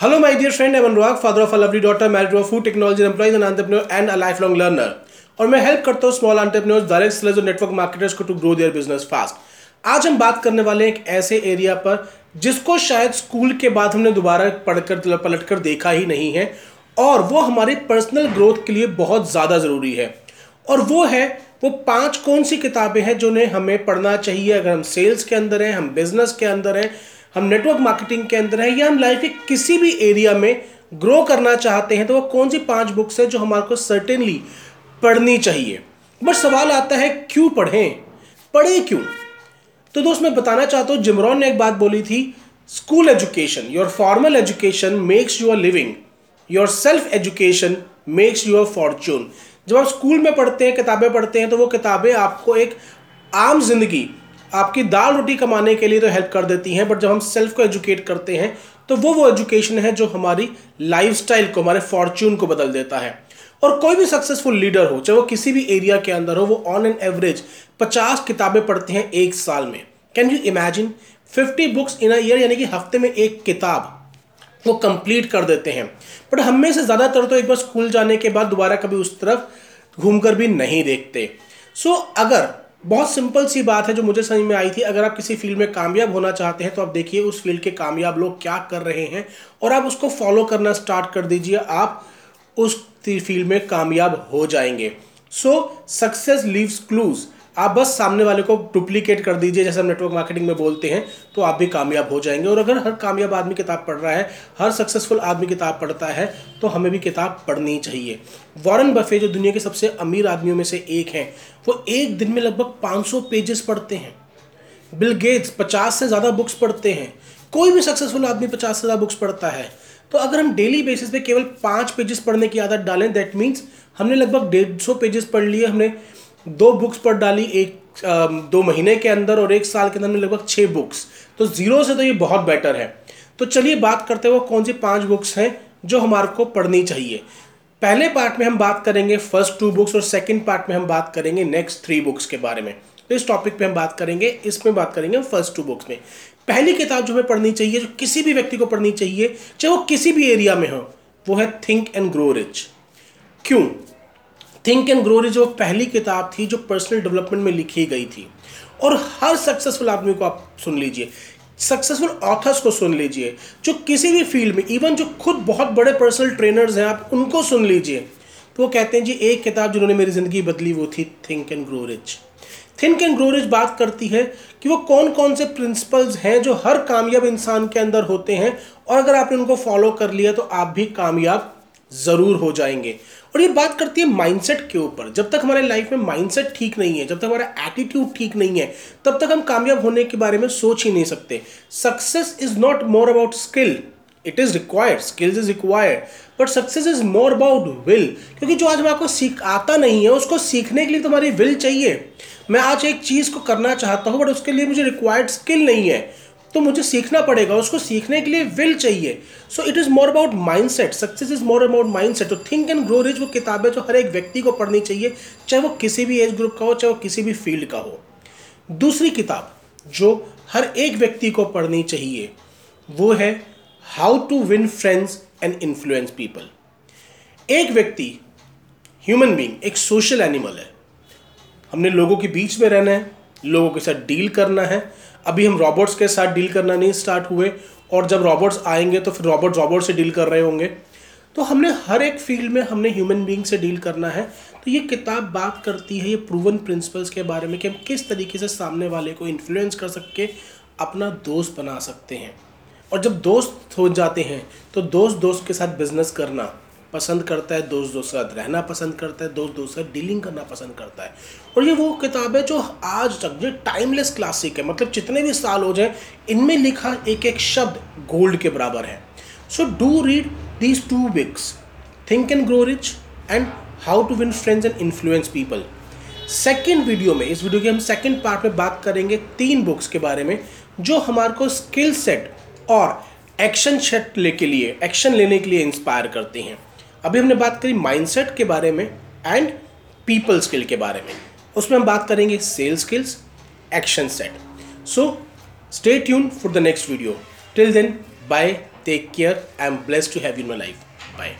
Hello, my dear friend. I'm Anurag, father of a lovely daughter, married to a food technology employee, an entrepreneur, and a lifelong learner. और मैं help करता हूँ small entrepreneurs direct sellers और network marketers को to grow their business fast आज हम बात करने वाले हैं एक ऐसे एरिया पर जिसको शायद स्कूल के बाद हमने दोबारा पढ़कर पलट कर देखा ही नहीं है और वो हमारे पर्सनल ग्रोथ के लिए बहुत ज़्यादा ज़रूरी है और वो है वो पाँच कौन सी किताबें हैं जो हमें पढ़ना चाहिए अगर हम सेल्स के अंदर हैं हम बिज़नेस के अंदर हैं हम नेटवर्क मार्केटिंग के अंदर हैं या हम लाइफ के किसी भी एरिया में ग्रो करना चाहते हैं तो वो कौन सी पाँच बुक्स है जो हमारे को सर्टेनली पढ़नी चाहिए? बट सवाल आता है, क्यों पढ़ें? पढ़े क्यों? तो दोस्त, मैं बताना चाहता हूँ, जिमरॉन ने एक बात बोली थी school education your formal education makes your living your self education makes your fortune जब आप स्कूल में पढ़ते हैं, किताबें पढ़ते हैं तो वो किताबें आपको एक आम ज़िंदगी आपकी दाल रोटी कमाने के लिए तो हेल्प कर देती हैं बट जब हम सेल्फ को एजुकेट करते हैं तो वो वो एजुकेशन है जो हमारी लाइफस्टाइल को हमारे फॉर्च्यून को बदल देता है। और कोई भी सक्सेसफुल लीडर हो चाहे वो किसी भी एरिया के अंदर हो वो ऑन एन एवरेज पचास किताबें पढ़ते हैं एक साल में। Can you imagine fifty books in year यानी कि हफ़्ते में एक किताब वो कंप्लीट कर देते हैं। बट हम में से ज़्यादातर तो एक बार स्कूल जाने के बाद दोबारा कभी उस तरफ़ घूमकर भी नहीं देखते। सो so, अगर बहुत सिंपल सी बात है जो मुझे समझ में आई थी। अगर आप किसी फ़ील्ड में कामयाब होना चाहते हैं तो आप देखिए उस फ़ील्ड के कामयाब लोग क्या कर रहे हैं और आप उसको फॉलो करना स्टार्ट कर दीजिए। आप उस फ़ील्ड में कामयाब हो जाएँगे। सो सक्सेस लीव्स क्लूज़ आप बस सामने वाले को डुप्लीकेट कर दीजिए, जैसे हम नेटवर्क मार्केटिंग में बोलते हैं तो आप भी कामयाब हो जाएँगे। और अगर हर कामयाब आदमी किताब पढ़ रहा है, हर सक्सेसफुल आदमी किताब पढ़ता है तो हमें भी किताब पढ़नी चाहिए। वॉरेन बफे जो दुनिया के सबसे अमीर आदमियों में से एक हैं, वो एक दिन में लगभग 500 पेजेस पढ़ते हैं। बिल गेट्स 50 से ज़्यादा बुक्स पढ़ते हैं। कोई भी सक्सेसफुल आदमी 50 से ज़्यादा बुक्स पढ़ता है। तो अगर हम डेली बेसिस पे केवल पाँच पेजेस पढ़ने की आदत डालें दैट मीन्स हमने लगभग डेढ़ सौ पेजेस पढ़ लिए, हमने दो बुक्स पर डाली एक दो महीने के अंदर और एक साल के अंदर में लगभग छः बुक्स तो ज़ीरो से तो ये बहुत बेटर है। तो चलिए बात करते हुए कौन सी पाँच बुक्स हैं जो हमारे को पढ़नी चाहिए। पहले पार्ट में हम बात करेंगे फ़र्स्ट टू बुक्स और सेकंड पार्ट में हम बात करेंगे नेक्स्ट थ्री बुक्स के बारे में। तो इस टॉपिक पे हम बात करेंगे, इसमें बात करेंगे फ़र्स्ट टू बुक्स में। पहली किताब जो हमें पढ़नी चाहिए, जो किसी भी व्यक्ति को पढ़नी चाहिए, चाहे वो किसी भी एरिया में हो, वो है थिंक एंड ग्रो रिच क्यों? थिंक एंड ग्रो रिच वो पहली किताब थी जो पर्सनल डेवलपमेंट में लिखी गई थी। और हर सक्सेसफुल आदमी को आप सुन लीजिए, सक्सेसफुल ऑथर्स को सुन लीजिए, जो किसी भी फ़ील्ड में, इवन जो खुद बहुत बड़े पर्सनल ट्रेनर्स हैं, आप उनको सुन लीजिए। तो वो कहते हैं, जी, एक किताब जिन्होंने मेरी ज़िंदगी बदली वो थी, think and grow rich. Think and grow rich बात करती है कि वो कौन कौन से प्रिंसिपल्स हैं जो हर कामयाब इंसान के अंदर होते हैं, और अगर आपने उनको फॉलो कर लिया तो आप भी कामयाब ज़रूर हो जाएँगे। और ये बात करती है माइंडसेट के ऊपर। जब तक हमारे लाइफ में माइंडसेट ठीक नहीं है, जब तक हमारा एटीट्यूड ठीक नहीं है, तब तक हम कामयाब होने के बारे में सोच ही नहीं सकते। Success is not more about skill it is required skills is required but success is more about will क्योंकि जो आज मैं आपको सीख, आता नहीं है, उसको सीखने के लिए तुम्हारी विल चाहिए। मैं आज एक चीज़ को करना चाहता हूँ बट उसके लिए मुझे रिक्वायर्ड स्किल नहीं है। तो मुझे सीखना पड़ेगा, उसको सीखने के लिए विल चाहिए। So it is more about mindset success is more about mindset तो थिंक एंड ग्रो रिच वो किताबें जो हर एक व्यक्ति को पढ़नी चाहिए, चाहे वो किसी भी एज ग्रुप का हो, चाहे वो किसी भी फ़ील्ड का हो। दूसरी किताब जो हर एक व्यक्ति को पढ़नी चाहिए, वो है how to win friends and influence people एक व्यक्ति ह्यूमन बींग एक सोशल एनिमल है। हमने लोगों के बीच में रहना है, लोगों के साथ डील करना है अभी हम रॉबोट्स के साथ डील करना नहीं स्टार्ट हुए और जब रॉबोट्स आएँगे तो फिर रॉबोट रॉबोट से डील कर रहे होंगे। तो हमने हर एक फ़ील्ड में हमने ह्यूमन बींग से डील करना है। तो ये किताब बात करती है ये प्रूवन प्रिंसिपल्स के बारे में कि हम किस तरीके से सामने वाले को इन्फ्लुएंस कर सके अपना दोस्त बना सकते हैं। और जब दोस्त हो जाते हैं तो दोस्त दोस्त के साथ बिज़नेस करना पसंद करता है दोस्त दोस्त साथ रहना पसंद करता है दोस्त दोस्त साथ डीलिंग करना पसंद करता है। और ये वो किताब है जो आज तक जो टाइमलेस क्लासिक है। मतलब जितने भी साल हो जाए, इनमें लिखा एक एक शब्द गोल्ड के बराबर है। So do read these two books think and grow rich and how to win friends and influence people second video में, इस वीडियो के हम सेकेंड पार्ट में बात करेंगे तीन बुक्स के बारे में, जो हमारे को स्किल सेट और एक्शन सेट ले के लिए एक्शन लेने के लिए इंस्पायर करती हैं। अभी हमने बात करी माइंडसेट के बारे में एंड पीपल स्किल के बारे में। उसमें हम बात करेंगे sell skills action set so stay tuned for the next video till then bye take care I am blessed to have in my life bye